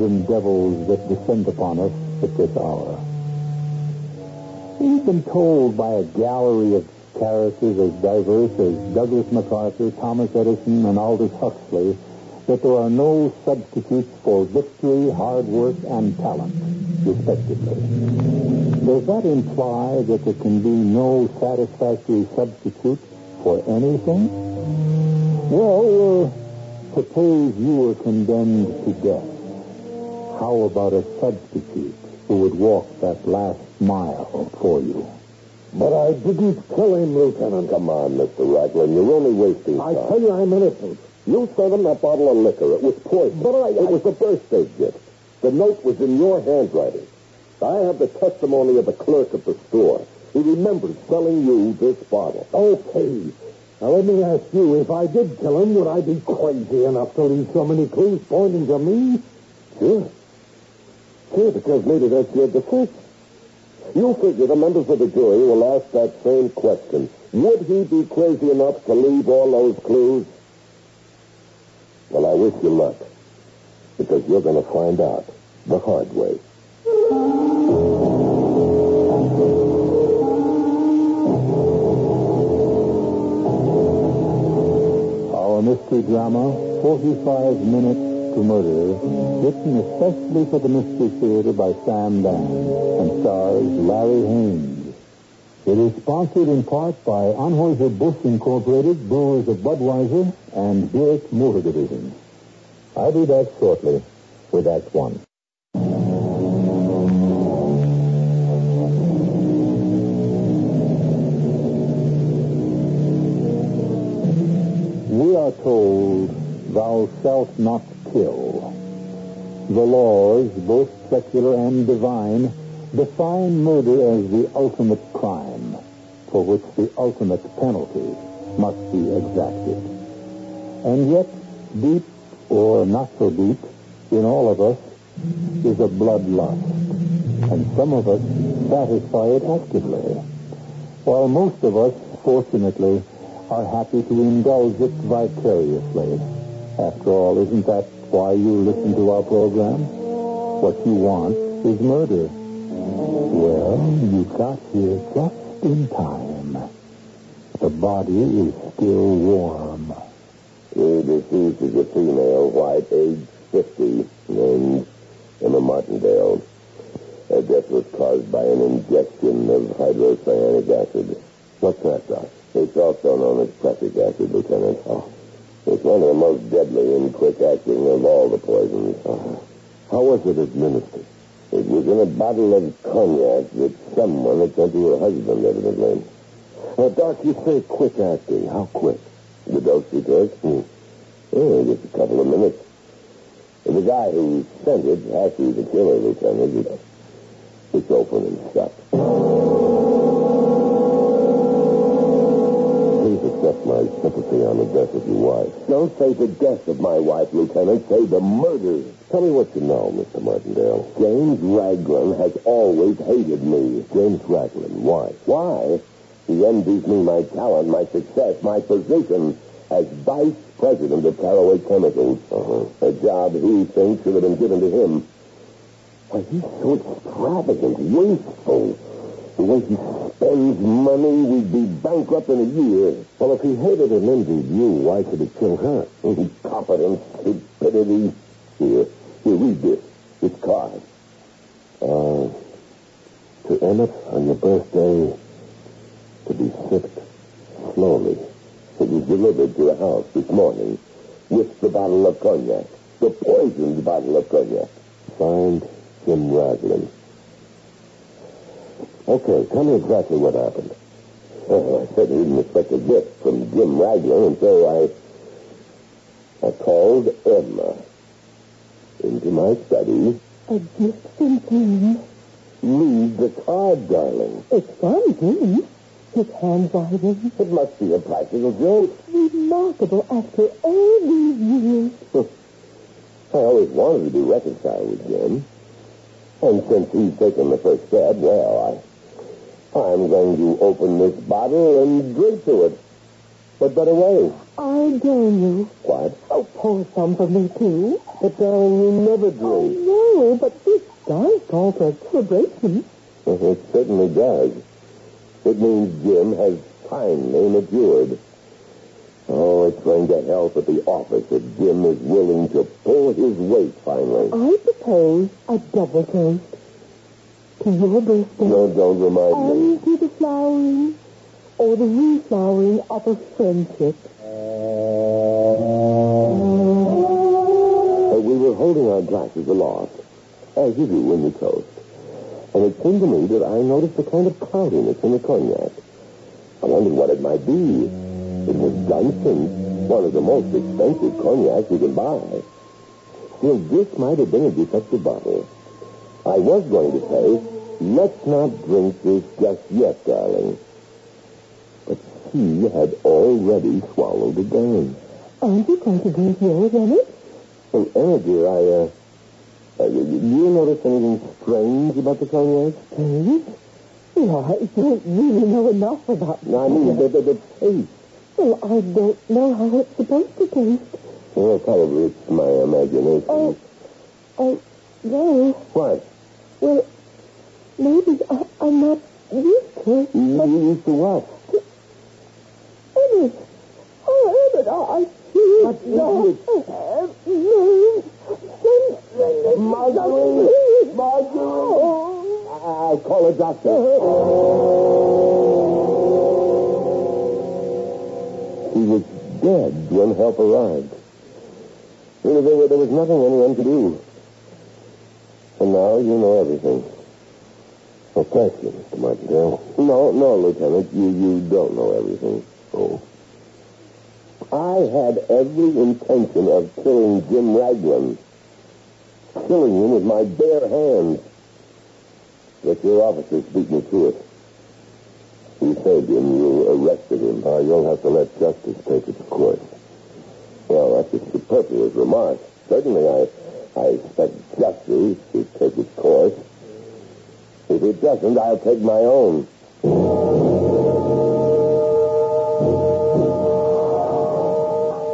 And devils that descend upon us at this hour. We've been told by a gallery of characters as diverse as Douglas MacArthur, Thomas Edison, and Aldous Huxley that there are no substitutes for victory, hard work, and talent, respectively. Does that imply that there can be no satisfactory substitute for anything? Well, uh, suppose you were condemned to death. How about a substitute who would walk that last mile for you? But I didn't kill him, Lieutenant. Come on, Mr. Raglan. You're only wasting time. I tell you I'm innocent. You sent him that bottle of liquor. It was poison. But I- It was a birthday gift. The note was in your handwriting. I have the testimony of the clerk at the store. He remembers selling you this bottle. Okay. Now let me ask you, if I did kill him, would I be crazy enough to leave so many clues pointing to me? Sure. Because maybe that's your defense. You figure the members of the jury will ask that same question. Would he be crazy enough to leave all those clues? Well, I wish you luck. Because you're going to find out the hard way. Our mystery drama, 45 Minutes to Murder, written especially for the Mystery Theater by Sam Dann and stars Larry Haines. It is sponsored in part by Anheuser-Busch Incorporated, Brewers of Budweiser, and Buick Motor Division. I'll be back shortly with Act One. we are told, thou shalt not kill. The laws, both secular and divine, define murder as the ultimate crime, for which the ultimate penalty must be exacted. And yet, deep or not so deep, in all of us is a bloodlust, and some of us satisfy it actively, while most of us, fortunately, are happy to indulge it vicariously. After all, isn't that why you listen to our program? What you want is murder. Well, you got here just in time. The body is still warm. The deceased is a female, white, age 50, named Emma Martindale. Her death was caused by an injection of hydrocyanic acid. What's that, Doc? It's also known as prussic acid, Lieutenant. Oh. It's one of the most deadly and quick-acting of all the poisons. Oh. How was it administered? It was in a bottle of cognac that someone had sent to her husband, evidently. Uh, Doc, you say quick-acting. How quick? The dose she took? Hmm. Oh, just a couple of minutes. The guy who sent it be the killer, Lieutenant. It's, it's open and shut. Accept my sympathy on the death of your wife. Don't say the death of my wife, Lieutenant. Say the murder. Tell me what you know, Mr. Martindale. James Raglan has always hated me. James Raglan. Why? Why? He envies me my talent, my success, my position as vice president of Caraway Chemicals. Uh-huh. A job he thinks should have been given to him. Why, he's so extravagant, wasteful. The way he spends money, we'd be bankrupt in a year. Well, if he hated and envied you, why should he kill her? Incompetence, stupidity. Here, here, read this. This card. Uh, to Emmett on your birthday, to be sipped slowly. It was delivered to the house this morning with the bottle of cognac. The poisoned bottle of cognac. Signed, Jim Raglan. Okay, tell me exactly what happened. Oh, I certainly didn't expect a gift from Jim Raglan, and so I, I called Emma into my study. A gift from Jim. Read the card, darling. It's from Jim. His handwriting. It must be a practical joke. Remarkable after all these years. I always wanted to be reconciled with Jim. And since he's taken the first step, well, I, I'm going to open this bottle and drink to it. What better way? I dare you. What? Oh, pour some for me, too. But, darling, you never I drink. no, but this does call for a celebration. It certainly does. It means Jim has finally matured. Oh, it's going to help at the office if Jim is willing to pull his weight finally. I propose a double toast. To your birthday. No, don't remind me. And to the flowering or the reflowering of a friendship. Uh, we were holding our glasses aloft, as you do when you toast. And it seemed to me that I noticed a kind of cloudiness in the cognac. I wondered what it might be. It was Dunstan, one of the most expensive cognacs you can buy. Still, this might have been a defective bottle. I was going to say, let's not drink this just yet, darling. But he had already swallowed it down. Aren't you going to drink yours, Emmett? Well, Emma, dear, I, uh, uh, you, you notice anything strange about the cognac? Strange? Well, I don't really know enough about No, I mean, the, the, the taste. Well, I don't know how it's supposed to taste. Well, probably it's my imagination. Oh, oh, no. What? Well, maybe I, I'm not used to it. You used to what? Emmett. Oh, Emmett, I, I see What is it? Marjorie! Marjorie! I'll call a doctor. He was dead when help arrived. Really, there was nothing anyone could do. And now you know everything. Well, thank you, Mr. Martindale. No, no, Lieutenant. You, you don't know everything. Oh. I had every intention of killing Jim Raglan. Killing him with my bare hands. But your officers beat me to it. You saved him. You arrested him. Uh, you'll have to let justice take its course. Well, that's a superfluous remark. Certainly, I, I expect justice to take its course. If it doesn't, I'll take my own.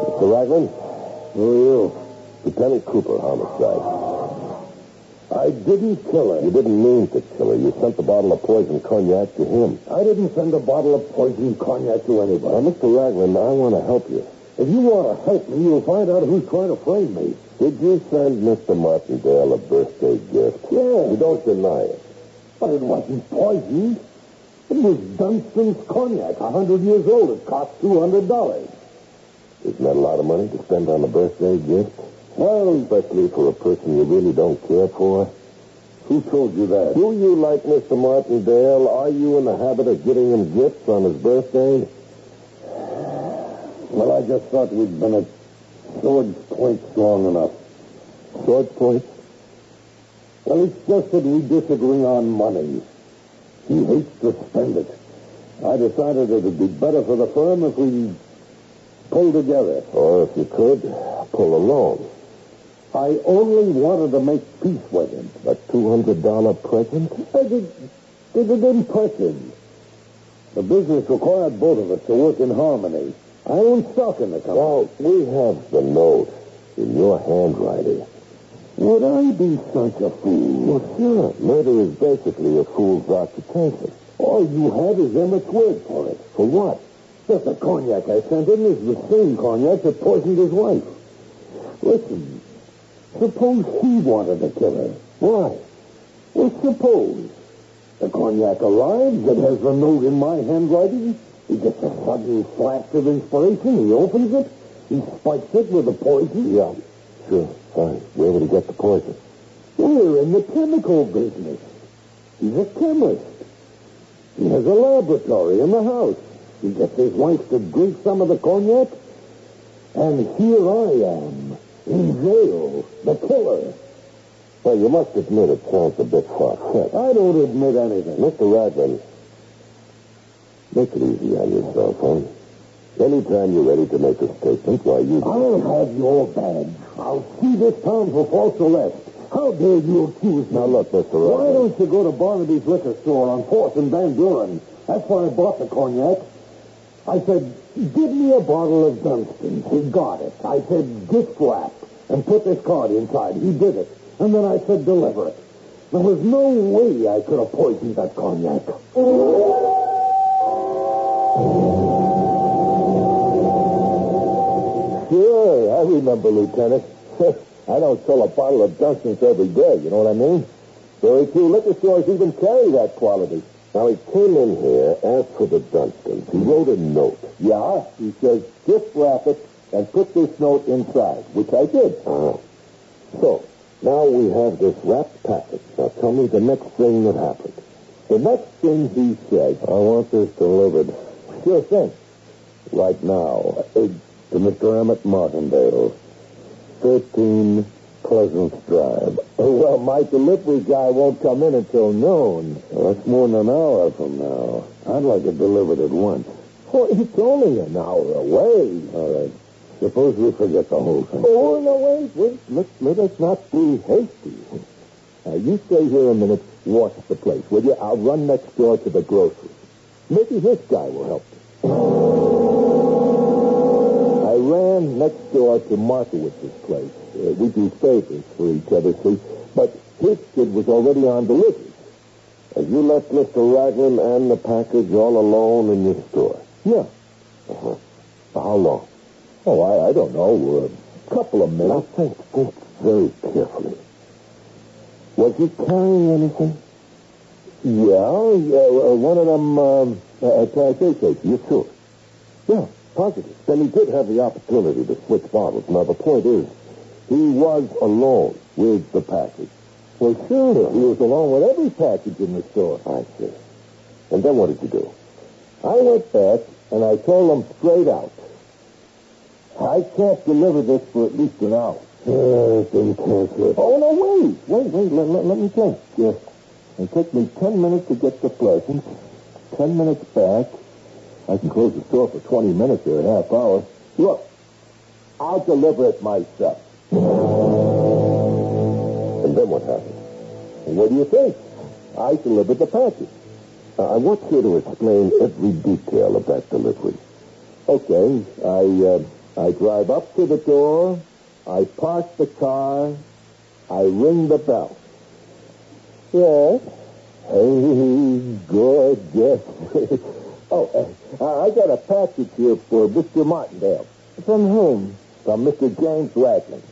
Mr. Raglan? Who are you? Lieutenant Cooper, homicide. I didn't kill her. You didn't mean to kill her. You sent the bottle of poison cognac to him. I didn't send a bottle of poison cognac to anybody. Now, Mr. Raglan, I want to help you. If you want to help me, you'll find out who's trying to frame me. Did you send Mr. Martindale a birthday gift? Yeah. You don't deny it. But it wasn't poisoned. It was Dunstan's cognac, a hundred years old. It cost two hundred dollars. Isn't that a lot of money to spend on a birthday gift? Well, especially for a person you really don't care for. Who told you that? Do you like Mr. Martindale? Are you in the habit of getting him gifts on his birthday? Well, I just thought we'd been at sword's point long enough. Sword's point? Well, it's just that we disagree on money. He hates to spend it. I decided it would be better for the firm if we pulled together. Or if you could, pull alone. I only wanted to make peace with him. A $200 present? I did, did it impress him. The business required both of us to work in harmony. I own stock in the company. Well, we have the note in your handwriting. Would I be such a fool? Well, sure. Murder is basically a fool's occupation. All you have is Emmett's word for it. For what? That the cognac I sent him is the same cognac that poisoned his wife. Listen, suppose he wanted to kill her. Why? Well, suppose the cognac arrives, it has the note in my handwriting. He gets a sudden flash of inspiration. He opens it. He spikes it with the poison. Yeah, sure. Where would he get the poison? We're in the chemical business. He's a chemist. He has a laboratory in the house. He gets his wife to drink some of the cognac. And here I am, in jail, the killer. Well, you must admit it sounds a bit far-fetched. I don't admit anything. Mr. Raglan, make it easy on yourself, huh? Anytime you're ready to make a statement, why, you... I'll have your badge. I'll see this town for false arrest. How dare you accuse me? Now, look, Mr. Raglan. Why don't you go to Barnaby's liquor store on 4th and Van Buren? That's where I bought the cognac. I said, give me a bottle of Dunston's. He got it. I said, gift wrap, and put this card inside. He did it. And then I said, deliver it. There was no way I could have poisoned that cognac. Remember, Lieutenant. I don't sell a bottle of Dunston's every day, you know what I mean? Very few liquor stores even carry that quality. Now, he came in here, asked for the Dunstons. He wrote a note. Yeah? He says, gift wrap it and put this note inside, which I did. Uh-huh. So, now we have this wrapped package. Now, tell me the next thing that happened. The next thing he said, I want this delivered. Sure thing. Right now, uh, to Mr. Emmett Martindale, 13 Pleasant Drive. Oh, well, my delivery guy won't come in until noon. Well, that's more than an hour from now. I'd like it delivered at once. Well, it's only an hour away. All right. Suppose we forget the whole thing. Oh, no, wait, wait. Let, let us not be hasty. Now, you stay here a minute, watch the place, will you? I'll run next door to the grocery. Maybe this guy will help me. Next door to Markowitz's place. Uh, we do favors for each other, see? But his kid was already on delivery. And you left Mr. Raglan and the package all alone in your store? Yeah. Uh-huh. For how long? Oh, I, I don't know. A couple of minutes. Now, think, think very carefully. Was he carrying anything? Yeah, yeah uh, one of them um, uh, cases. You sure? Yeah, positive. Then he did have the opportunity to switch bottles. Now, the point is, he was alone with the package. Well, sure. He was alone with every package in the store. I see. And then what did you do? I went back and I told them straight out. I can't deliver this for at least an hour. It. Oh, no, wait. Wait, wait. Let, let, let me think. Yes. It took me ten minutes to get to Pleasant, ten minutes back. I can close the store for 20 minutes or a half hour. Look, I'll deliver it myself. And then what happened? What do you think? I delivered the package. Uh, I want you to explain every detail of that delivery. Okay, I uh, I drive up to the door, I park the car, I ring the bell. Yes. Hey, good, yes. oh, uh, I got a package here for Mr. Martindale. From whom? From Mr. James Raglan.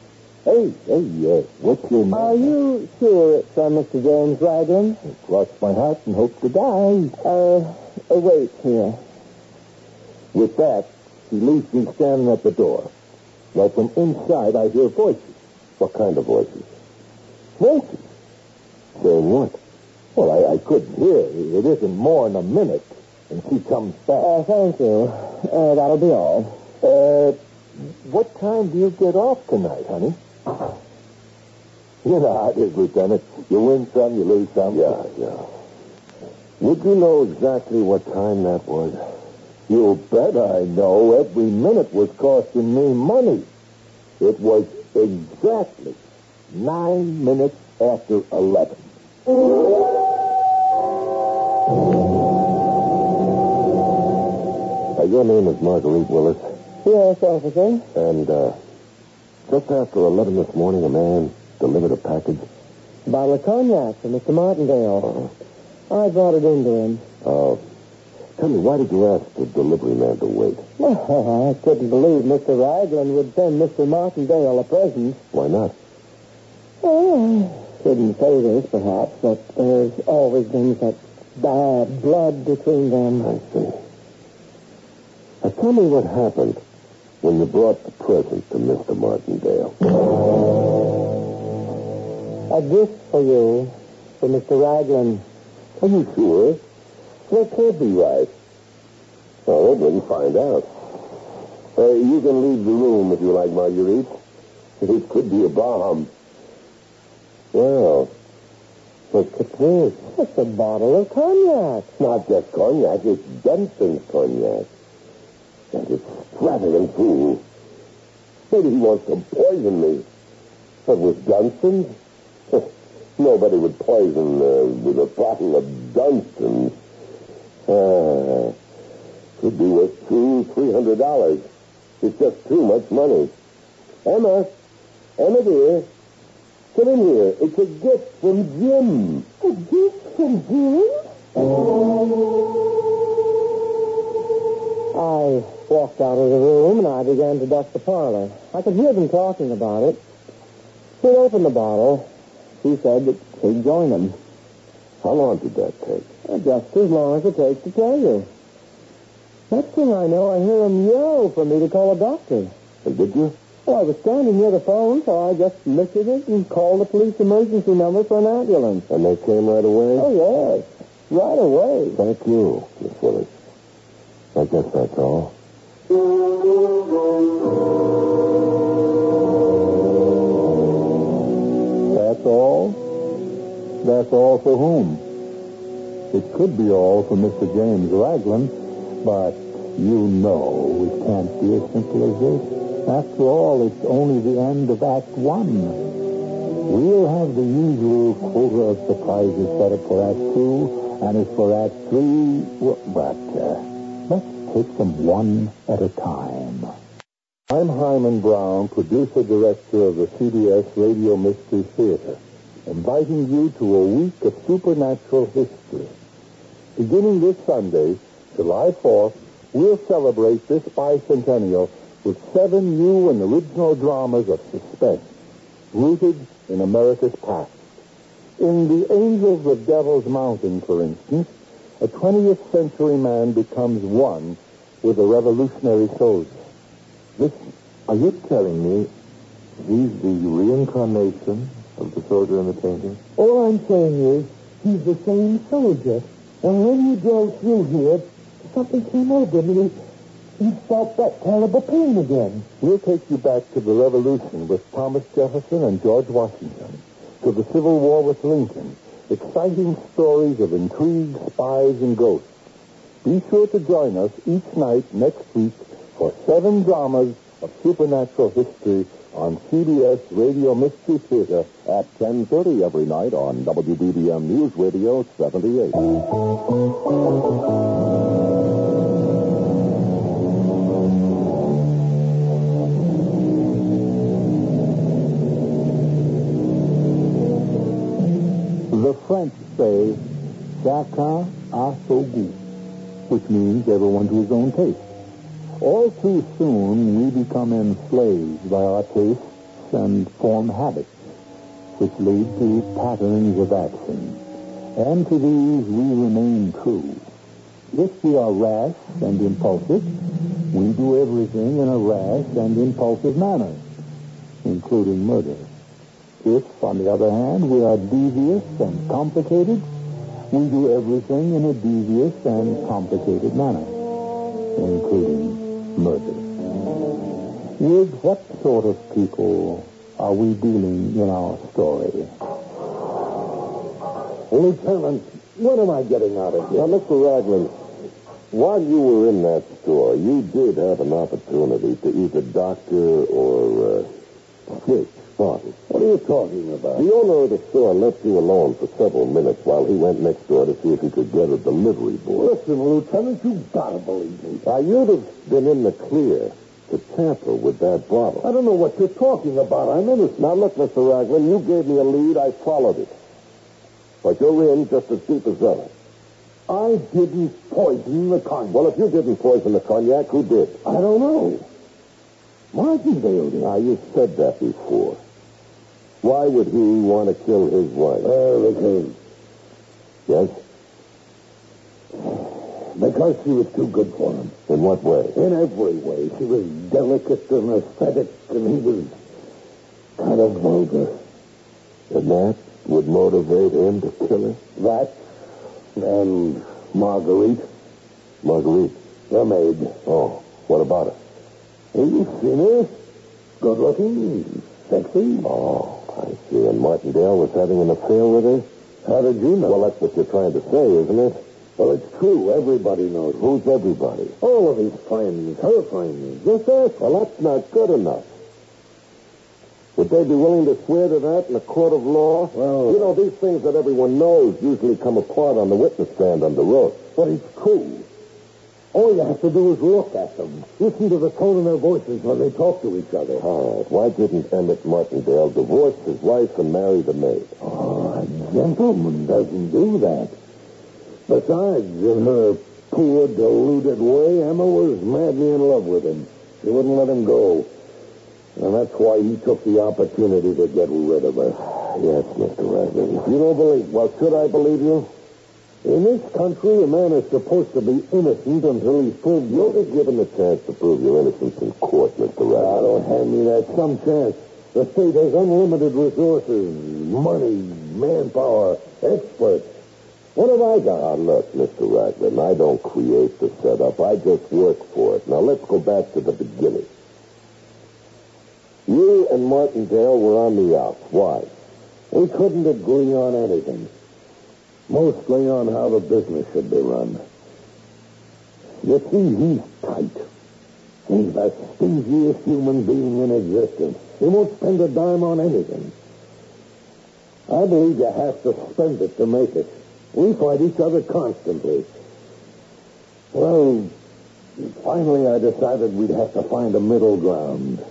Hey, hey, uh, what's your name? Are you sure it's from Mr. James Raglan? Cross my heart and hope to die. Uh, uh, wait here. With that, he leaves me standing at the door. Well, from inside, I hear voices. What kind of voices? Voices. Saying what? Well, I, I couldn't hear. It isn't more than a minute. And she comes back. Uh, thank you. Uh, that'll be all. Uh, what time do you get off tonight, honey? You know how it is, Lieutenant. You win some, you lose some. Yeah, yeah. Would you know exactly what time that was? You bet I know. Every minute was costing me money. It was exactly nine minutes after eleven. Your name is Marguerite Willis. Yes, officer. And, uh, just after 11 this morning, a man delivered a package. Bottle of cognac for Mr. Martindale. I brought it into him. Oh. Tell me, why did you ask the delivery man to wait? Well, I couldn't believe Mr. Raglan would send Mr. Martindale a present. Why not? Well, I couldn't say this, perhaps, but there's always been such bad blood between them. I see. Now, tell me what happened when you brought the present to Mr. Martindale. A gift for you, for Mr. Raglan. Are you sure? That can't be right. Well, we didn't find out. Uh, you can leave the room if you like, Marguerite. It could be a bomb. Well, look at this. It's a bottle of cognac. Not just cognac, it's Dunston's cognac. That extravagant fool. Maybe he wants to poison me. But with Dunston's? Nobody would poison uh, with a bottle of Dunston's. Ah, could be worth two, three hundred dollars. It's just too much money. Emma, Emma dear, come in here. It's a gift from Jim. A gift from Jim? I walked out of the room and I began to dust the parlor. I could hear them talking about it. She opened the bottle. He said that he'd join them. How long did that take? Uh, Just as long as it takes to tell you. Next thing I know, I hear him yell for me to call a doctor. Did you? Well, I was standing near the phone, so I just lifted it and called the police emergency number for an ambulance. And they came right away? Oh, yes. Right away. Thank you, Miss Willis. I guess that's all. That's all? That's all for whom? It could be all for Mr. James Raglan, but you know it can't be as simple as this. After all, it's only the end of Act One. We'll have the usual quota of surprises set up for Act Two, and as for Act Three, well, but uh, take them one at a time. I'm Himan Brown, producer-director of the CBS Radio Mystery Theater, inviting you to a week of supernatural history. Beginning this Sunday, July 4th, we'll celebrate this bicentennial with seven new and original dramas of suspense, rooted in America's past. In The Angels of Devil's Mountain, for instance, a 20th century man becomes one with a revolutionary soldier. Listen, are you telling me he's the reincarnation of the soldier in the painting? All I'm saying is, he's the same soldier. And when he drove through here, something came over him and he, He felt that terrible pain again. We'll take you back to the Revolution with Thomas Jefferson and George Washington, to the Civil War with Lincoln, exciting stories of intrigue, spies, and ghosts. Be sure to join us each night next week for seven dramas of supernatural history on CBS Radio Mystery Theater at 10.30 every night on WBBM News Radio 78. The French say, chacun a son goût, which means everyone to his own taste. All too soon, we become enslaved by our tastes and form habits, which lead to patterns of action. And to these we remain true. If we are rash and impulsive, we do everything in a rash and impulsive manner, including murder. If, on the other hand, we are devious and complicated, we do everything in a devious and complicated manner, including murder. With what sort of people are we dealing in our story? Lieutenant, what am I getting out of here? Now, Mr. Ragland, while you were in that store, you did have an opportunity to either doctor or uh, Barton. What are you talking about? The owner of the store left you alone for several minutes while he went next door to see if he could get a delivery boy. Listen, Lieutenant, you gotta believe me. Now, you'd have been in the clear to tamper with that bottle. I don't know what you're talking about. I'm innocent. Now, look, Mr. Ragland, you gave me a lead. I followed it. But you're in just as deep as ever. I didn't poison the cognac. Well, if you didn't poison the cognac, who did? I don't know. Martindale did. Now, you said that before. Why would he want to kill his wife? Well, because... Yes? Because she was too good for him. In what way? In every way. She was delicate and aesthetic, and he was kind of vulgar. And that would motivate him to kill her? That and Marguerite. Marguerite? The maid. Oh, what about her? You've seen. Good looking, sexy. Oh, I see. And Martindale was having an affair with her? How did you know? Well, that's what you're trying to say, isn't it? Well, it's true. Everybody knows. Who's everybody? All of his friends, her friends. Just ask. Well, that's not good enough. Would they be willing to swear to that in a court of law? Well, you know, these things that everyone knows usually come apart on the witness stand under oath. But it's true. All you have to do is look at them. Listen to the tone of their voices when they talk to each other. All right. Why didn't Emmett Martindale divorce his wife and marry the maid? Oh, a gentleman doesn't do that. Besides, in her poor, deluded way, Emma was madly in love with him. She wouldn't let him go. And that's why he took the opportunity to get rid of her. Yes, Mr. Ragland. You don't believe... Well, should I believe you? In this country, a man is supposed to be innocent until he's proved You'll be given the chance to prove your innocence in court, Mr. Ah, Ragland. don't hand me that. Some chance. The state has unlimited resources, money, manpower, experts. What have I got? Now, look, Mr. Ragland, I don't create the setup. I just work for it. Now, let's go back to the beginning. You and Martindale were on the outs. Why? We couldn't agree on anything. Mostly on how the business should be run. You see, he's tight. He's the stingiest human being in existence. He won't spend a dime on anything. I believe you have to spend it to make it. We fight each other constantly. Well, finally I decided we'd have to find a middle ground.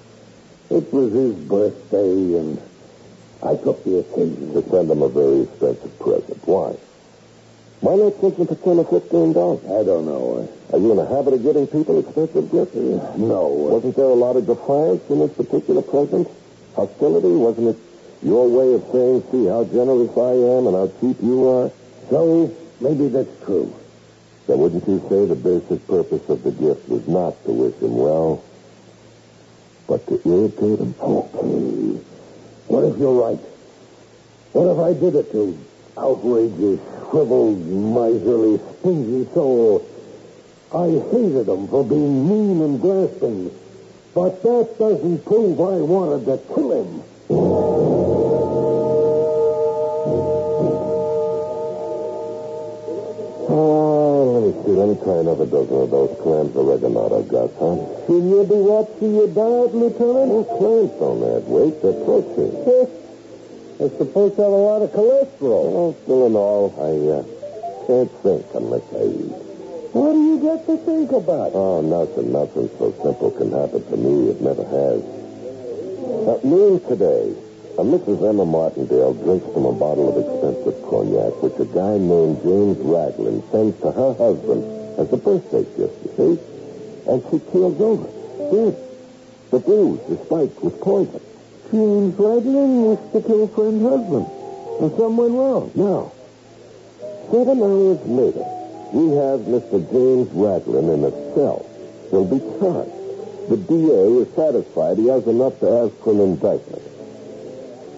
It was his birthday, and I took the occasion To send him a very expensive present. Why? Why not take him for ten or fifteen dollars? I don't know. Are you in the habit of getting people expensive gifts? No. Wasn't there a lot of defiance in this particular present? Hostility? Wasn't it your way of saying, see how generous I am and how cheap you are? So, maybe that's true. Then wouldn't you say the basic purpose of the gift was not to wish him well, but to irritate him? Okay. What if you're right? What if I did it to outrage his shriveled, miserly, stingy soul? I hated him for being mean and grasping. But that doesn't prove I wanted to kill him. Let me see. Let me try another dozen of those clams of oregano, Gus, huh? Should you be watching your diet, Lieutenant? Well, clams don't add weight. They're protein. It's supposed to have a lot of cholesterol. Well, still in all, I uh, can't think unless I eat. What do you got to think about? Oh, nothing. Nothing so simple can happen to me. It never has. At noon today, a Mrs. Emma Martindale drinks from a bottle of expensive cognac, which a guy named James Raglan sends to her husband as a birthday gift, you see? And she keels over. Dead. The booze, the spike, was poison. James Raglan used to kill friend's husband. And went wrong. Now, seven hours later, we have Mr. James Raglan in a cell. He'll be charged. The DA is satisfied he has enough to ask for an indictment.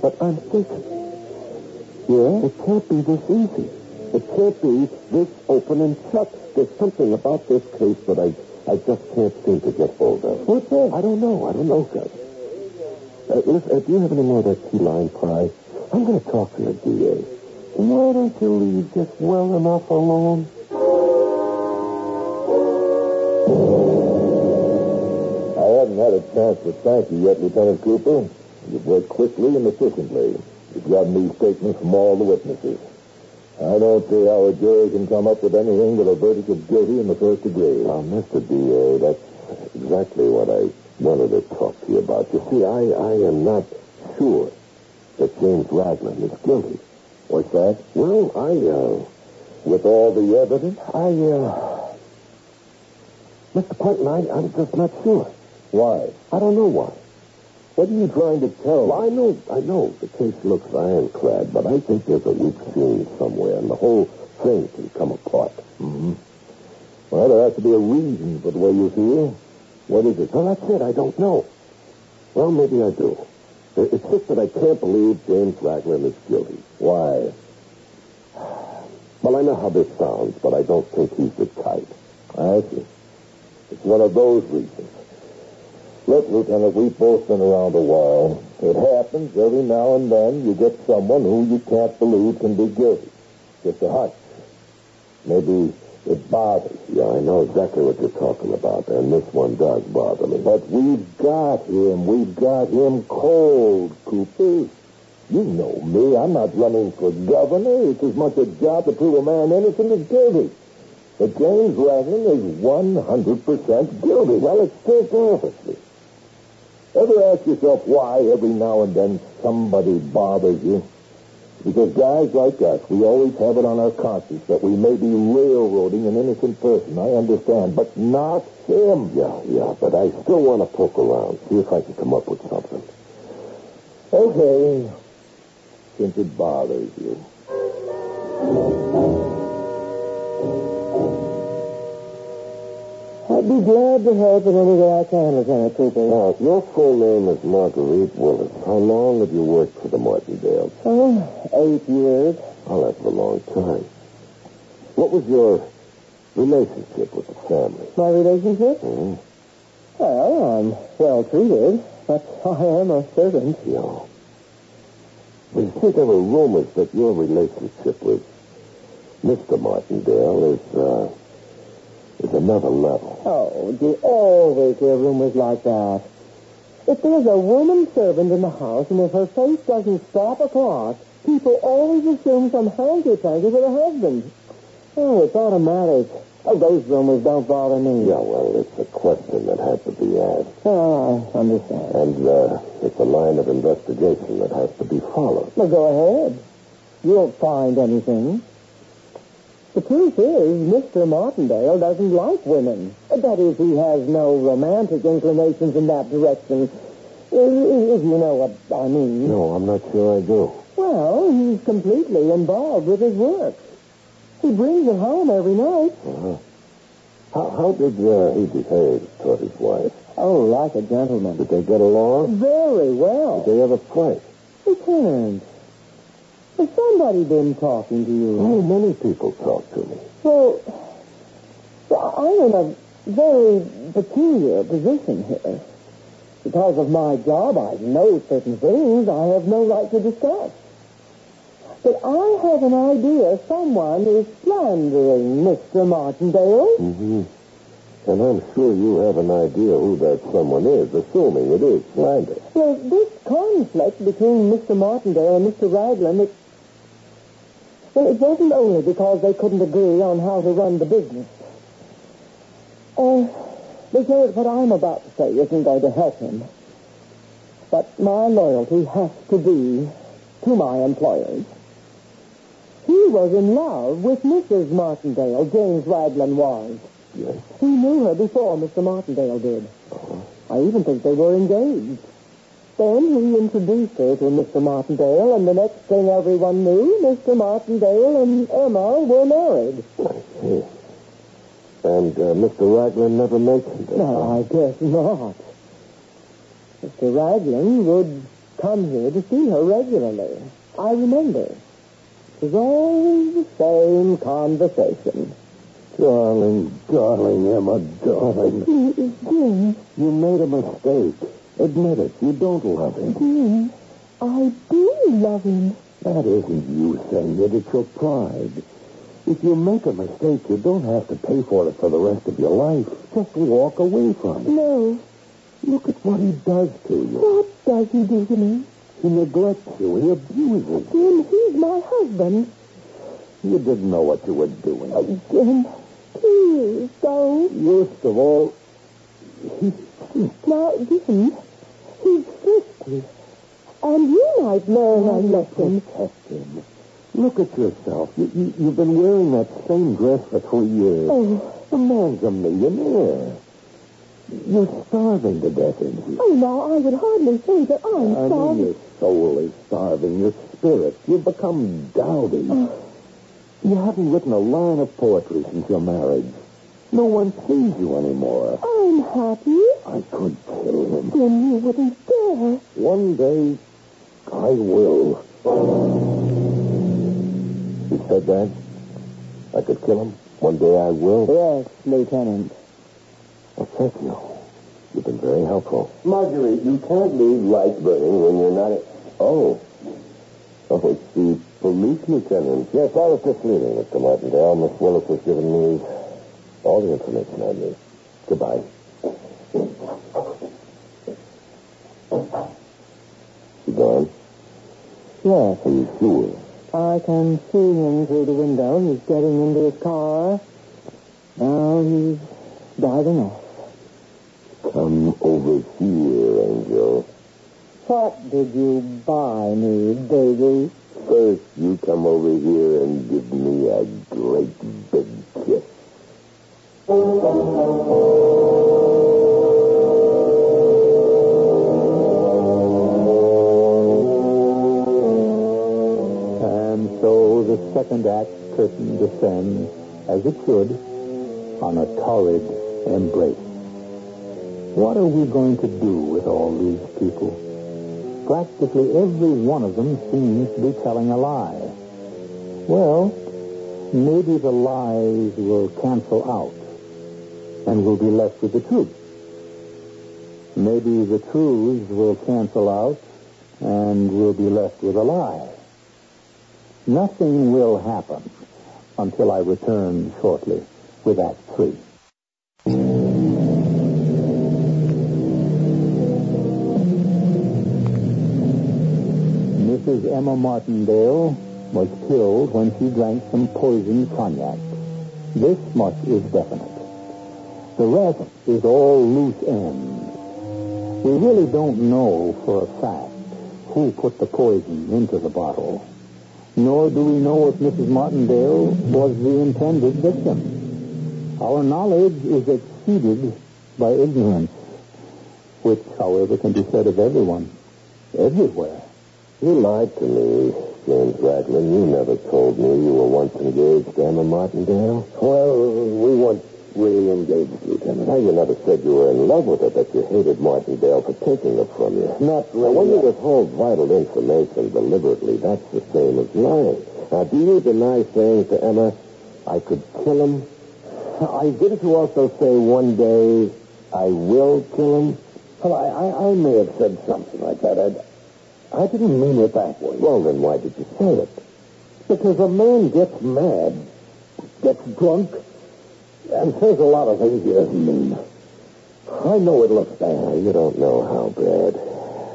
But I'm thinking, yeah, it can't be this easy. It can't be this open and shut. There's something about this case that I, I just can't seem to get hold of. What's that? I don't know. I don't know, Gus. Uh, listen, uh, do you have any more of that key lime pie? I'm going to talk to the DA. Why don't you leave just well enough alone? I haven't had a chance to thank you yet, Lieutenant Cooper. You've worked quickly and efficiently. You've gotten these statements from all the witnesses. I don't see how a jury can come up with anything but a verdict of guilty in the first degree. Now, Mr. DA, that's exactly what I wanted to talk to you about. You see, I, I am not sure that James Raglan is guilty. What's that? Well, I, uh, with all the evidence, I, uh, Mr. Quentin, I, I'm just not sure. Why? I don't know why. What are you trying to tell? Well, I know, I know. The case looks ironclad, but I think there's a weak scene somewhere, and the whole thing can come apart. Mm-hmm. Well, there has to be a reason for the way you feel. What is it? Well, that's it. I don't know. Well, maybe I do. It's just that I can't believe James Raglan is guilty. Why? Well, I know how this sounds, but I don't think he's the type. I see. It's one of those reasons. Look, Lieutenant, we've both been around a while. It happens every now and then you get someone who you can't believe can be guilty. Just a hunch. Maybe it bothers you. Yeah, I know exactly what you're talking about, and this one does bother me. But we've got him. We've got him cold, Cooper. You know me. I'm not running for governor. It's as much a job to prove a man innocent as guilty. But James Raglan is 100% guilty. Well, it's still obviously. Ever ask yourself why every now and then somebody bothers you? Because guys like us, we always have it on our conscience that we may be railroading an innocent person. I understand, but not him. Yeah, yeah, but I still want to poke around, see if I can come up with something. Okay, since it bothers you. I'd be glad to help in any way I can, Lieutenant Cooper. Now, if your full name is Marguerite Willis, how long have you worked for the Martindales? Oh, eight years. Oh, that's a long time. What was your relationship with the family? My relationship? Hmm? Well, I'm well treated. But I am a servant. Yeah. You see, there were rumors that your relationship with Mr. Martindale is, uh, is another level. Oh, do you always hear rumors like that? If there's a woman servant in the house and if her face doesn't stop across, people always assume some hanky-panky with her husband. Oh, it's automatic. Oh, those rumors don't bother me. Yeah, well, it's a question that has to be asked. Oh, I understand. And uh, it's a line of investigation that has to be followed. Well, go ahead. You'll find anything. The truth is, Mr. Martindale doesn't like women. That is, he has no romantic inclinations in that direction. If you know what I mean. No, I'm not sure I do. Well, he's completely involved with his work. He brings it home every night. Uh-huh. How, how did uh, he behave toward his wife? Oh, like a gentleman. Did they get along? Very well. Did they ever fight? Lieutenant, has somebody been talking to you? Oh, many people talk to me. Well, I'm in a very peculiar position here. Because of my job, I know certain things I have no right to discuss. But I have an idea someone is slandering Mr. Martindale. Mm-hmm. And I'm sure you have an idea who that someone is, assuming it is slander. Well, this conflict between Mr. Martindale and Mr. Raglan, it, well, it wasn't only because they couldn't agree on how to run the business. Oh, Uh, because what I'm about to say isn't going to help him. But my loyalty has to be to my employers. He was in love with Mrs. Martindale, James Raglan was. Yes. He knew her before Mr. Martindale did. I even think they were engaged. Then he introduced her to Mr. Martindale, and the next thing everyone knew, Mr. Martindale and Emma were married. Yes. And uh, Mr. Raglan never mentioned it. No, I guess not. Mr. Raglan would come here to see her regularly. I remember. It was always the same conversation. Darling, darling, Emma, darling. Jim, You made a mistake. Admit it. You don't love him. Jim, I do love him. That isn't you saying it. It's your pride. If you make a mistake, you don't have to pay for it for the rest of your life. Just walk away from it. No. Look at what he does to you. What does he do to me? He neglects you. He abuses you. Jim, he's my husband. You didn't know what you were doing. Oh, Jim, please don't. Worst of all, he Now, Jim, he's fifty. And you might learn a oh, lesson. protect him. Look at yourself. You, you, you've been wearing that same dress for three years. Oh, The man's a millionaire. You're starving to death, isn't he? oh, now, I would hardly say that I'm I starving. your soul is starving, your spirit. You've become dowdy. Oh. You haven't written a line of poetry since your marriage. No one sees you anymore. I'm happy. I could kill him. Then you wouldn't dare. One day, I will. You said that? I could kill him? One day I will? Yes, Lieutenant. Well, thank you. You've been very helpful. Marjorie, you can't leave lights burning when you're not... Oh. Oh, it's the police lieutenant. Yes, I was just leaving, Mr. Martindale. Miss Willis has given me all the information I need. Goodbye. You gone? Yes, Are you sure? I can see him through the window. He's getting into his car. Now he's driving off. Come over here, Angel. What did you buy me, baby? First, you come over here and give me a great big kiss. Second act curtain descends, as it should, on a torrid embrace. What are we going to do with all these people? Practically every one of them seems to be telling a lie. Well, maybe the lies will cancel out, and we'll be left with the truth. Maybe the truths will cancel out, and we'll be left with a lie. Nothing will happen until I return shortly with Act Three. Mrs. Emma Martindale was killed when she drank some poisoned cognac. This much is definite. The rest is all loose ends. We really don't know for a fact who put the poison into the bottle nor do we know if Mrs. Martindale was the intended victim. Our knowledge is exceeded by ignorance, which, however, can be said of everyone, everywhere. You lied to me, James Raglan. You never told me you were once engaged to Emma Martindale. Well, we weren't really engaged, Lieutenant. Now, you never said you were in love with her, but you hated Martindale for taking her from you. Not Now, when you withhold vital information deliberately, that's the same as lying. Now, do you deny saying to Emma, I could kill him? I didn't you also say one day I will kill him? Well, I, I, I may have said something like that. I, I didn't mean it that way. Well, then why did you say it? Because a man gets mad, gets drunk, and says a lot of things you doesn't mean. I know it looks bad. You don't know how bad.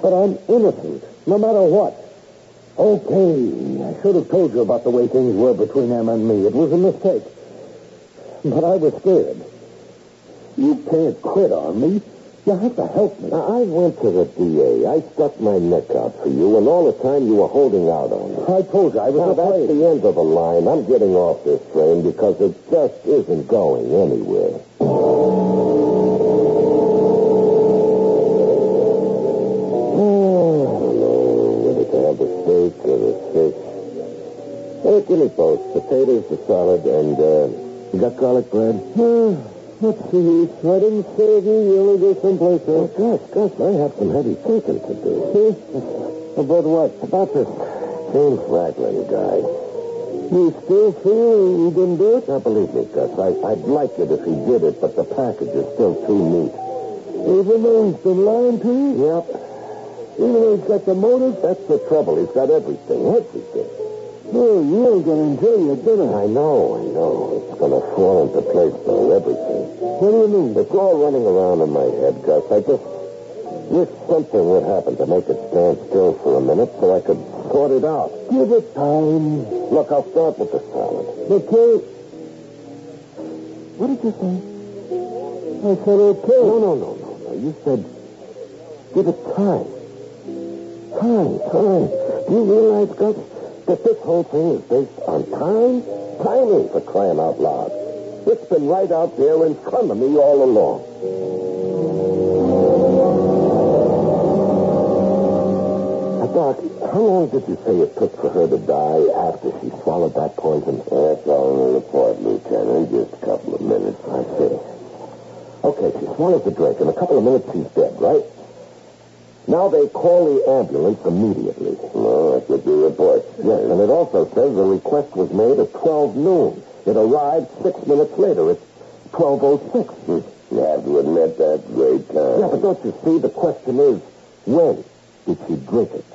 But I'm innocent, no matter what. Okay, I should have told you about the way things were between them and me. It was a mistake. But I was scared. You can't quit on me. You have to help me. Now, I went to the DA. I stuck my neck out for you, and all the time you were holding out on me. I told you I was Now, afraid. that's the end of the line. I'm getting off this train because it just isn't going anywhere. Oh, I don't know whether to have the steak or the fish. Hey, give me both. Potatoes, the salad, and, uh, you got garlic bread? Let's see. I didn't save you. You only go someplace Oh, else. Gus, Gus, I have some heavy thinking to do. See? About what? About this James Raglan guy. You still feel he didn't do it? Now, believe me, Gus, I, I'd like it if he did it, but the package is still too neat. Even though he's been lying to you? Yep. Even though he's got the motive? That's the trouble. He's got everything. Everything. You ain't going to enjoy your dinner. I know, I know. It's going to fall into place, though. Everything. What do you mean? It's all running around in my head, Gus. I just wish something would happen to make it stand still for a minute so I could sort it out. Give it time. Look, I'll start with the salad. Okay. What did you say? I said okay. No, no, no, no, no. You said give it time. Time, time. Do you realize, Gus, that this whole thing is based on time? Timing, for crying out loud. It's been right out there in front of me all along. Now, Doc, how long did you say it took for her to die after she swallowed that poison? That's all in the report, Lieutenant. Just a couple of minutes. I see. Okay, she swallows the drink. In a couple of minutes, she's dead, right? Now they call the ambulance immediately. No, that's what the report Yes, and it also says the request was made at 12 noon. It arrived six minutes later. It's 12.06. Hmm. You have to admit that's great time. Yeah, but don't you see? The question is, when did she drink it?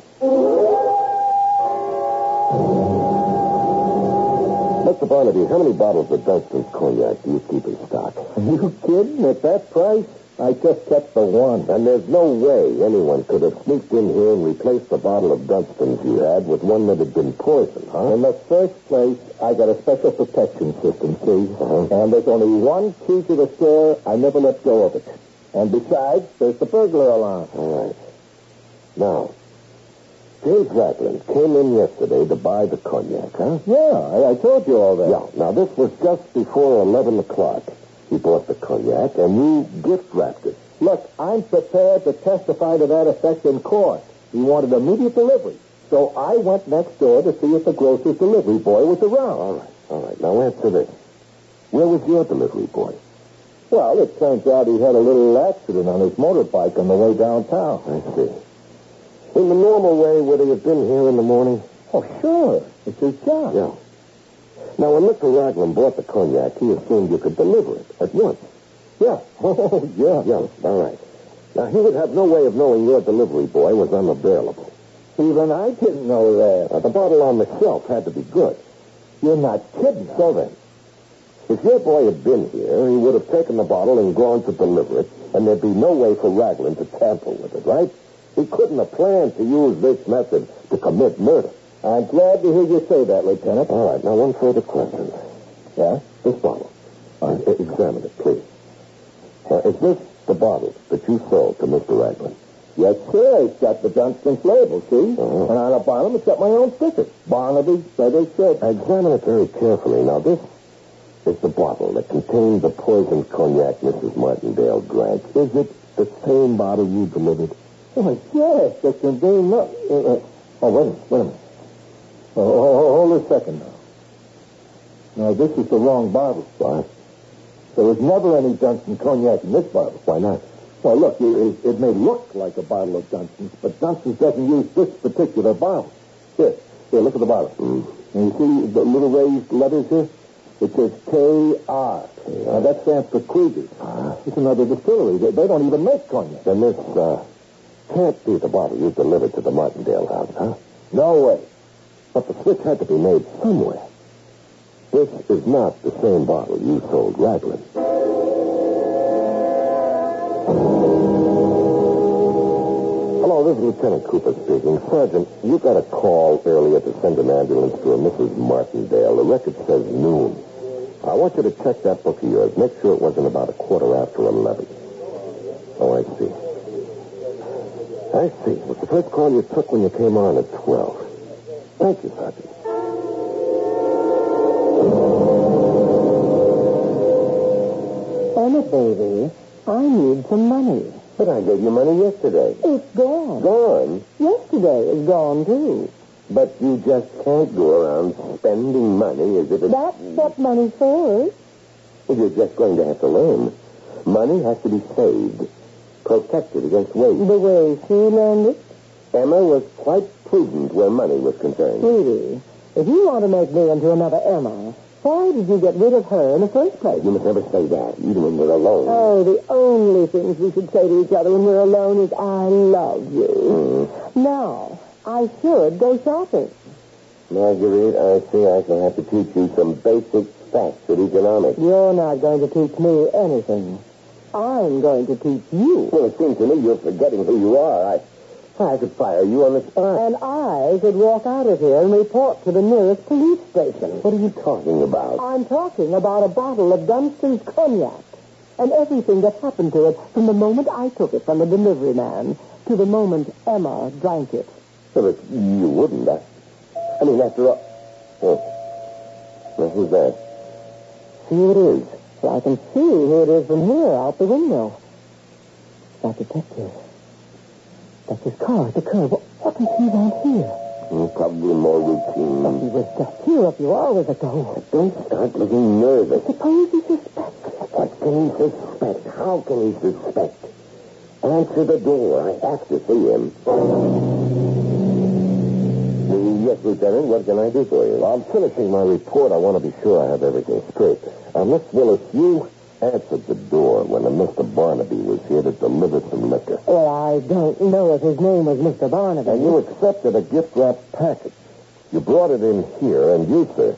Mr. Barnaby, how many bottles of Dunston's cognac do you keep in stock? Are you kidding? At that price? I just kept the one. And there's no way anyone could have sneaked in here and replaced the bottle of Dunston's you had with one that had been poisoned, huh? In the first place, I got a special protection system, see? Uh-huh. And there's only one key to the store. I never let go of it. And besides, there's the burglar alarm. All right. Now, James Ragland came in yesterday to buy the cognac, huh? Yeah, I, I told you all that. Yeah. Now, this was just before 11 o'clock. He bought the cognac, and you gift wrapped it. Look, I'm prepared to testify to that effect in court. He wanted immediate delivery. So I went next door to see if the grocer's delivery boy was around. All right. All right. Now, answer this. Where was your delivery boy? Well, it turns out he had a little accident on his motorbike on the way downtown. I see. In the normal way, would he have been here in the morning? Oh, sure. It's his job. Yeah. Now, when Mr. Ragland bought the cognac, he assumed you could deliver it at once. Yeah. Oh, yeah. Yeah, all right. Now, he would have no way of knowing your delivery boy was unavailable. Even I didn't know that. Now, the bottle on the shelf had to be good. You're not kidding. So then, if your boy had been here, he would have taken the bottle and gone to deliver it, and there'd be no way for Ragland to tamper with it, right? He couldn't have planned to use this method to commit murder. I'm glad to hear you say that, Lieutenant. All right, now one further question. Yeah? This bottle. Uh, examine it, please. Uh, is this the bottle that you sold to Mr. Ragland? Yes, sir. It's got the Dunston's label, see? Uh-huh. And on the bottom, it's got my own sticker. Barnaby, Feather Ship. Examine it very carefully. Now, this is the bottle that contained the poisoned cognac Mrs. Martindale drank. Is it the same bottle you delivered? Oh, yes. It contained no... Uh, uh, oh, wait a minute. Wait a minute. Oh, oh, oh, hold a second now. Now, this is the wrong bottle. What? There was never any Dunston cognac in this bottle. Why not? Well, look, it, it may look like a bottle of Dunston's, but Dunston's doesn't use this particular bottle. Here, here, look at the bottle. Mm. And you see the little raised letters here? It says K.R. Now, that stands for Krieger's. It's another distillery. They, they don't even make cognac. Then this, uh, can't be the bottle you delivered to the Martindale house, huh? No way. But the switch had to be made somewhere. This is not the same bottle you sold Raglan. Hello, this is Lieutenant Cooper speaking. Sergeant, you got a call earlier to send an ambulance to a Mrs. Martindale. The record says noon. I want you to check that book of yours. Make sure it wasn't about a quarter after 11. Oh, I see. I see. It was the first call you took when you came on at 12. Thank you, Sergeant. Emma, baby, I need some money. But I gave you money yesterday. It's gone. Gone? Yesterday is gone, too. But you just can't go around spending money as if it's... That's what money's for. You're just going to have to learn. Money has to be saved, protected against waste. The way she learned it. Emma was quite prudent where money was concerned. Sweetie, if you want to make me into another Emma, why did you get rid of her in the first place? You must never say that, even when we're alone. Oh, the only things we should say to each other when we're alone is, I love you. Hmm. Now, I should go shopping. Marguerite, I see I shall have to teach you some basic facts of economics. You're not going to teach me anything. I'm going to teach you. Well, it seems to me you're forgetting who you are. I, I could fire you on the spot. And I could walk out of here and report to the nearest police station. What are you talking about? I'm talking about a bottle of Dunston's cognac and everything that happened to it from the moment I took it from the delivery man to the moment Emma drank it. So that you wouldn't. I, I mean, after all... Oh. Now, who's that? See who it is. Well, I can see who it is from here, out the window. That detective. That's his car at the curb. What, what does he want here? Mm, probably more routine. He was just here a few hours ago. Don't start looking nervous. Suppose he suspects. What can he suspect? How can he suspect? Answer the door. I have to see him. Yes, Lieutenant, what can I do for you? I'm finishing my report. I want to be sure I have everything straight. Uh, Miss Willis, you answered the door when a Mr. Barnaby was here to deliver some liquor. Well, I don't know if his name was Mr. Barnaby. And you accepted a gift-wrapped package. You brought it in here, and you, sir,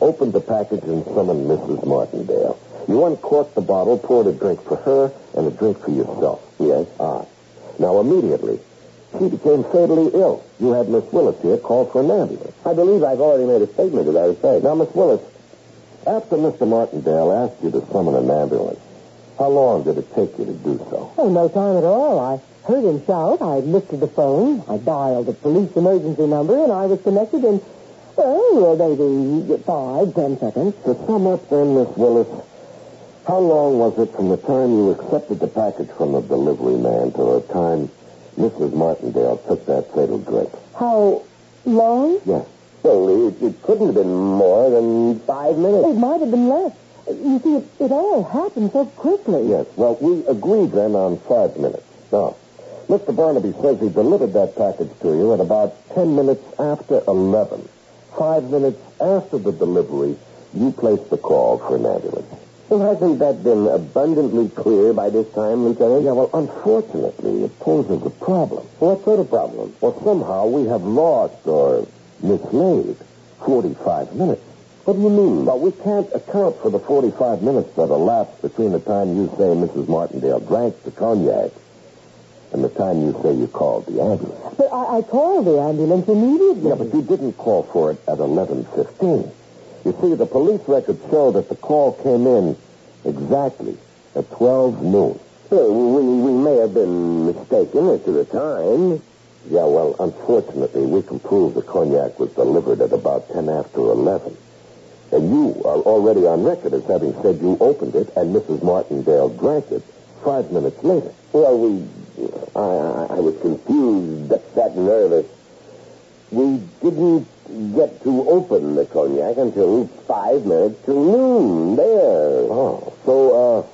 opened the package and summoned Mrs. Martindale. You uncorked the bottle, poured a drink for her, and a drink for yourself. Yes? Ah. Now, immediately, she became fatally ill. You had Miss Willis here call for an ambulance. I believe I've already made a statement to that effect. Now, Miss Willis, after Mr. Martindale asked you to summon an ambulance, how long did it take you to do so? Oh, no time at all. I heard him shout. I lifted the phone. I dialed the police emergency number, and I was connected in, well, maybe five, ten seconds. To sum up then, Miss Willis, how long was it from the time you accepted the package from the delivery man to the time Mrs. Martindale took that fatal drink? How long? Yes. It, it couldn't have been more than five minutes. It might have been less. You see, it, it all happened so quickly. Yes. Well, we agreed then on five minutes. Now, Mr. Barnaby says he delivered that package to you at about ten minutes after 11. Five minutes after the delivery, you placed the call for an ambulance. Well, hasn't that been abundantly clear by this time, Lieutenant? Yeah, well, unfortunately, it poses a problem. What sort of problem? Well, somehow we have lost or mislaid 45 minutes. What do you mean? Well, we can't account for the 45 minutes that elapsed between the time you say Mrs. Martindale drank the cognac and the time you say you called the ambulance. But I, I called the ambulance immediately. Yeah, but you didn't call for it at 11.15. You see, the police records show that the call came in exactly at 12 noon. Well, we, we may have been mistaken as to the time. Yeah, well, unfortunately, we can prove the cognac was delivered at about 10 after 11. And you are already on record as having said you opened it and Mrs. Martindale drank it five minutes later. Well, we... I, I, I was confused, upset, nervous. We didn't get to open the cognac until five minutes to noon. There. Oh, so, uh,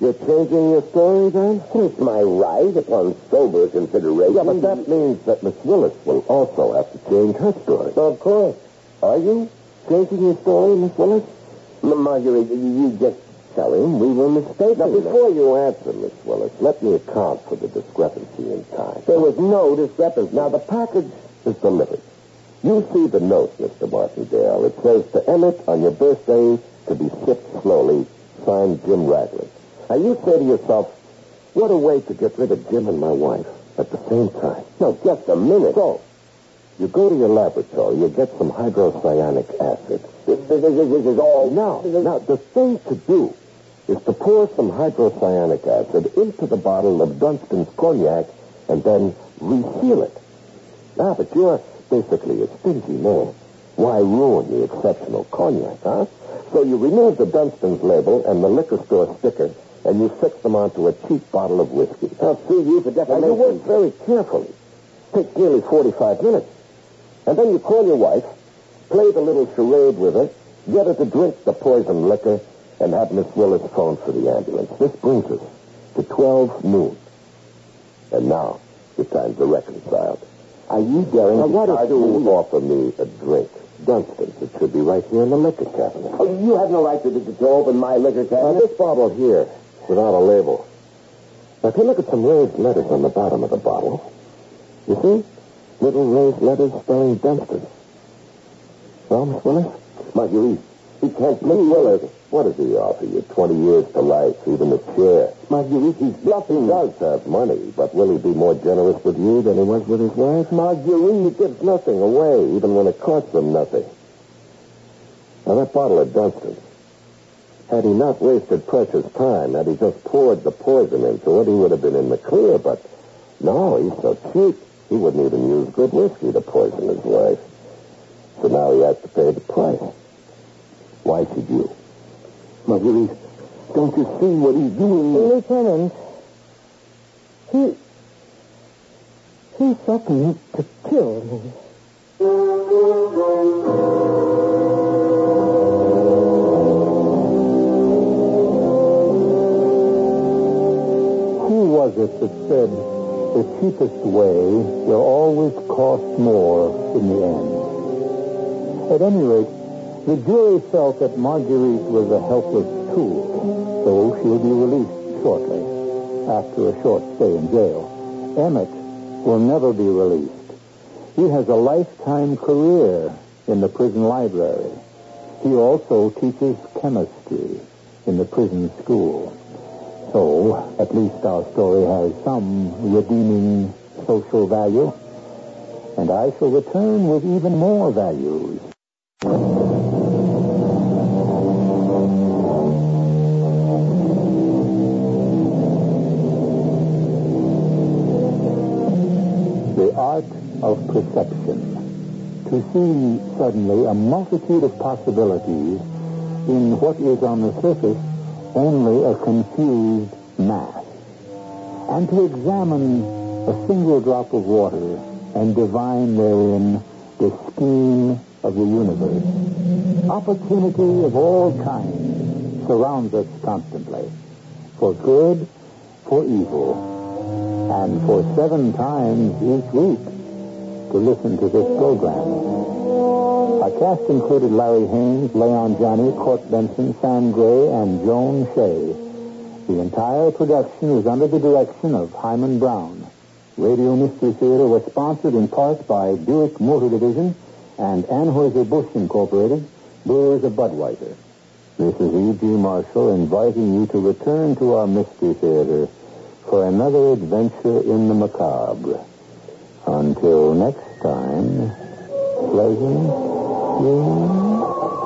you're changing your story then? It's my right upon sober consideration. Yeah, but that means that Miss Willis will also have to change her story. Of course. Are you changing your story, Miss Willis? Marguerite, you just tell him we were mistaken. Now, before you answer, Miss Willis, let me account for the discrepancy in time. There was no discrepancy. Now, the package is delivered. You see the note, Mr. Martindale. It says to Emmett on your birthday to be sipped slowly, signed Jim Ragland. Now, you say to yourself, what a way to get rid of Jim and my wife at the same time. No, just a minute. So, you go to your laboratory, you get some hydrocyanic acid. This, this, this, this is all. Now, now, the thing to do is to pour some hydrocyanic acid into the bottle of Dunston's cognac and then reseal it. Now, but you're basically a stingy man. Why ruin the exceptional cognac, huh? So you remove the Dunston's label and the liquor store sticker, and you fix them onto a cheap bottle of whiskey. I'll sue you for defamation. You work very carefully. Take nearly 45 minutes. And then you call your wife, play the little charade with her, get her to drink the poison liquor, and have Miss Willis phone for the ambulance. This brings us to 12 noon. And now, the times are reconciled. Are you daring now, to what if you offer me a drink? Dunston's. It should be right here in the liquor cabinet. Oh, you have no right to, to, to open my liquor cabinet. Now, this bottle here, without a label. Now, take a look at some raised letters on the bottom of the bottle. You see? Little raised letters spelling Dunston. Well, Miss Willis? Marguerite, he can't Miss Willis. What does he offer you? Twenty years to life, even a chair. Marguerite, he's bluffing. He does have money, but will he be more generous with you than he was with his wife? Marguerite, he gives nothing away, even when it costs him nothing. Now, that bottle of Dunston, had he not wasted precious time, had he just poured the poison into it, he would have been in the clear, but no, he's so cheap, he wouldn't even use good whiskey to poison his wife. So now he has to pay the price. Why should you? Marguerite, don't you see what he's doing? Lieutenant, he... He threatened to kill me. It that said the cheapest way will always cost more in the end? At any rate, the jury felt that Marguerite was a helpless tool, so she'll be released shortly, after a short stay in jail. Emmett will never be released. He has a lifetime career in the prison library. He also teaches chemistry in the prison school. So, at least our story has some redeeming social value. And I shall return with even more values. The art of perception. To see suddenly a multitude of possibilities in what is on the surface only a confused mass. And to examine a single drop of water and divine therein the scheme of the universe. Opportunity of all kinds surrounds us constantly, for good, for evil, and for seven times each week to listen to this program. Our cast included Larry Haines, Leon Janney, Court Benson, Sam Gray, and Joan Shay. The entire production was under the direction of Himan Brown. Radio Mystery Theater was sponsored in part by Buick Motor Division and Anheuser-Busch Incorporated, Brewers of Budweiser. This is E.G. Marshall inviting you to return to our Mystery Theater for another adventure in the macabre. Until next time, pleasant dreams.